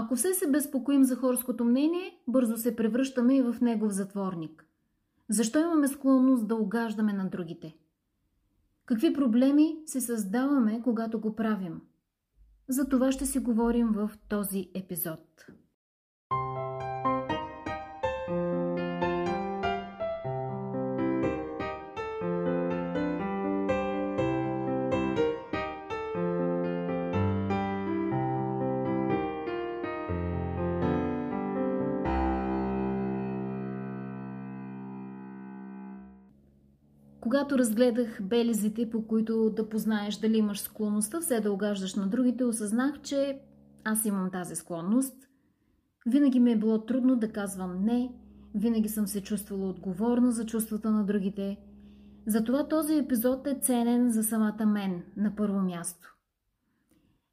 Ако все се безпокоим за хорското мнение, бързо се превръщаме и в негов затворник. Защо имаме склонност да огаждаме на другите? Какви проблеми се създаваме, когато го правим? За това ще си говорим в този епизод. Когато разгледах белезите, по които да познаеш дали имаш склонността все да огаждаш на другите, осъзнах, че аз имам тази склонност. Винаги ми е било трудно да казвам не, винаги съм се чувствала отговорна за чувствата на другите. Затова този епизод е ценен за самата мен на първо място.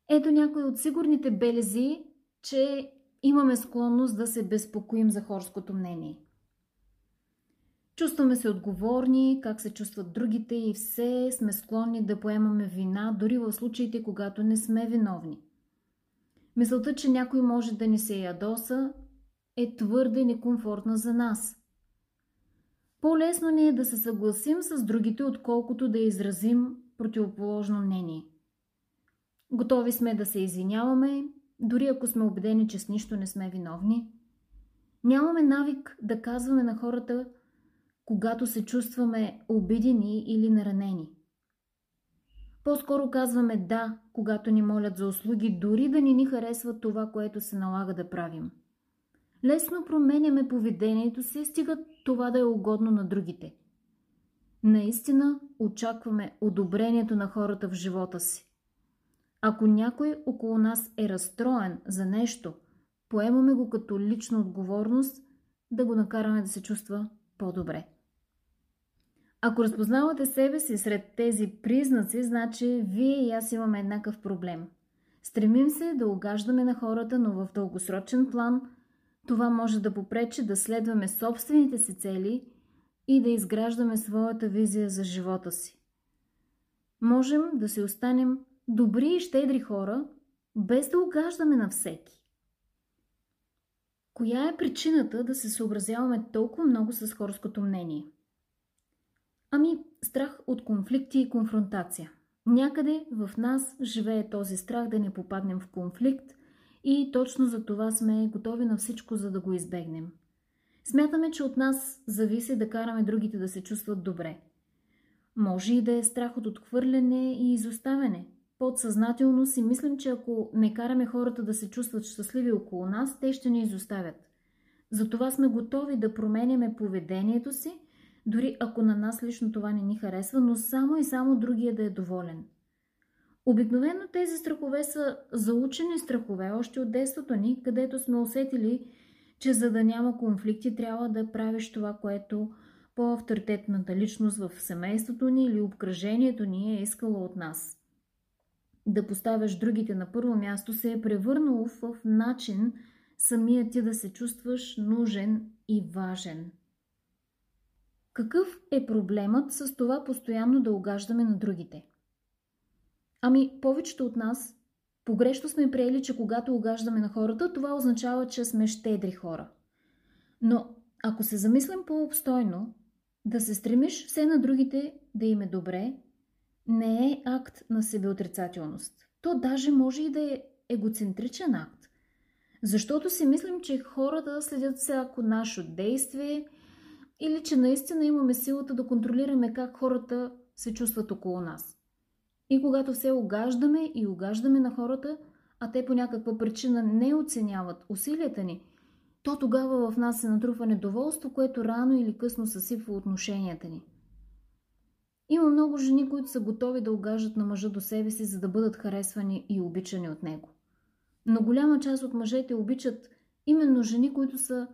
Ето някои от сигурните белези, че имаме склонност да се безпокоим за хорското мнение. Чувстваме се отговорни, как се чувстват другите и все сме склонни да поемаме вина, дори в случаите, когато не сме виновни. Мисълта, че някой може да ни се ядоса, е твърде некомфортна за нас. По-лесно ни е да се съгласим с другите, отколкото да изразим противоположно мнение. Готови сме да се извиняваме, дори ако сме убедени, че с нищо не сме виновни. Нямаме навик да казваме на хората – когато се чувстваме обидени или наранени. По-скоро казваме да, когато ни молят за услуги, дори да ни ни харесва това, което се налага да правим. Лесно променяме поведението си, стига това да е угодно на другите. Наистина очакваме одобрението на хората в живота си. Ако някой около нас е разстроен за нещо, поемаме го като лична отговорност да го накараме да се чувства по-добре. Ако разпознавате себе си сред тези признаци, значи вие и аз имаме еднакъв проблем. Стремим се да огаждаме на хората, но в дългосрочен план това може да попречи да следваме собствените си цели и да изграждаме своята визия за живота си. Можем да си останем добри и щедри хора, без да огаждаме на всеки. Коя е причината да се съобразяваме толкова много с хорското мнение? Ами, страх от конфликти и конфронтация. Някъде в нас живее този страх да не попаднем в конфликт и точно за това сме готови на всичко, за да го избегнем. Смятаме, че от нас зависи да караме другите да се чувстват добре. Може и да е страх от отхвърляне и изоставяне. Подсъзнателно си мислим, че ако не караме хората да се чувстват щастливи около нас, те ще ни изоставят. Затова сме готови да променяме поведението си дори ако на нас лично това не ни харесва, но само и само другия да е доволен. Обикновено тези страхове са заучени страхове още от детството ни, където сме усетили, че за да няма конфликти трябва да правиш това, което по-авторитетната личност в семейството ни или обкръжението ни е искало от нас. Да поставяш другите на първо място се е превърнало в начин самия ти да се чувстваш нужен и важен. Какъв е проблемът с това постоянно да огаждаме на другите? Ами, повечето от нас погрешно сме приели, че когато огаждаме на хората, това означава, че сме щедри хора. Но ако се замислим по-обстойно, да се стремиш все на другите да им е добре, не е акт на себеотрицателност. То даже може и да е егоцентричен акт. Защото си мислим, че хората следят всяко наше действие – или че наистина имаме силата да контролираме как хората се чувстват около нас. И когато все огаждаме и огаждаме на хората, а те по някаква причина не оценяват усилията ни, то тогава в нас се натрупва недоволство, което рано или късно съсипва отношенията ни. Има много жени, които са готови да огажат на мъжа до себе си, за да бъдат харесвани и обичани от него. Но голяма част от мъжете обичат именно жени, които са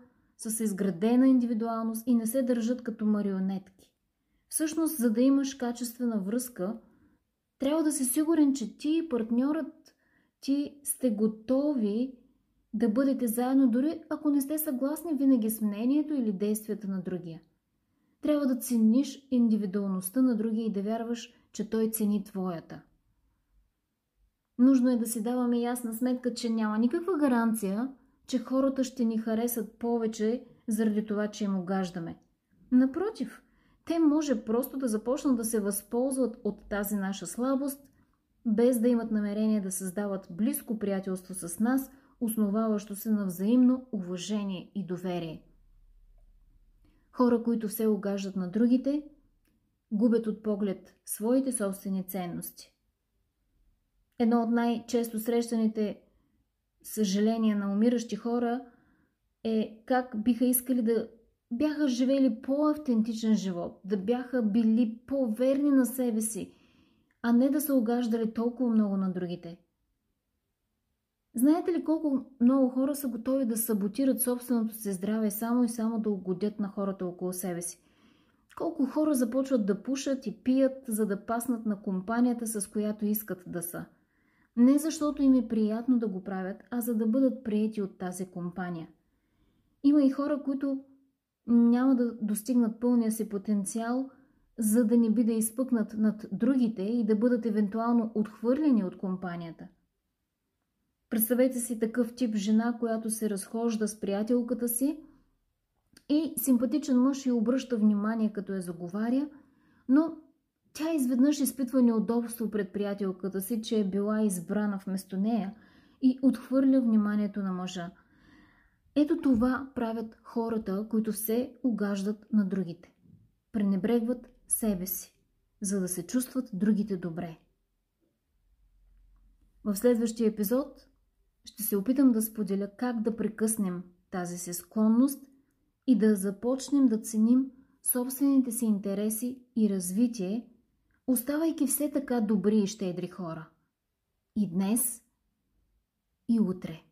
с изградена индивидуалност и не се държат като марионетки. Всъщност, за да имаш качествена връзка, трябва да си сигурен, че ти и партньорът ти сте готови да бъдете заедно, дори ако не сте съгласни винаги с мнението или действията на другия. Трябва да цениш индивидуалността на другия и да вярваш, че той цени твоята. Нужно е да си даваме ясна сметка, че няма никаква гаранция, че хората ще ни харесат повече заради това, че им огаждаме. Напротив, те може просто да започнат да се възползват от тази наша слабост, без да имат намерение да създават близко приятелство с нас, основаващо се на взаимно уважение и доверие. Хора, които все огаждат на другите, губят от поглед своите собствени ценности. Едно от най-често срещаните съжаления на умиращи хора е как биха искали да бяха живели по-автентичен живот, да бяха били по-верни на себе си, а не да са огаждали толкова много на другите. Знаете ли колко много хора са готови да саботират собственото си здраве само и само да угодят на хората около себе си? Колко хора започват да пушат и пият, за да паснат на компанията, с която искат да са? Не защото им е приятно да го правят, а за да бъдат приети от тази компания. Има и хора, които няма да достигнат пълния си потенциал, за да не би да изпъкнат над другите и да бъдат евентуално отхвърлени от компанията. Представете си такъв тип жена, която се разхожда с приятелката си и симпатичен мъж и обръща внимание, като я заговаря, но тя изведнъж изпитва неудобство пред приятелката си, че е била избрана вместо нея и отхвърля вниманието на мъжа. Ето това правят хората, които се огаждат на другите. Пренебрегват себе си, за да се чувстват другите добре. В следващия епизод ще се опитам да споделя как да прекъснем тази си склонност и да започнем да ценим собствените си интереси и развитие, оставайки все така добри и щедри хора. И днес, и утре.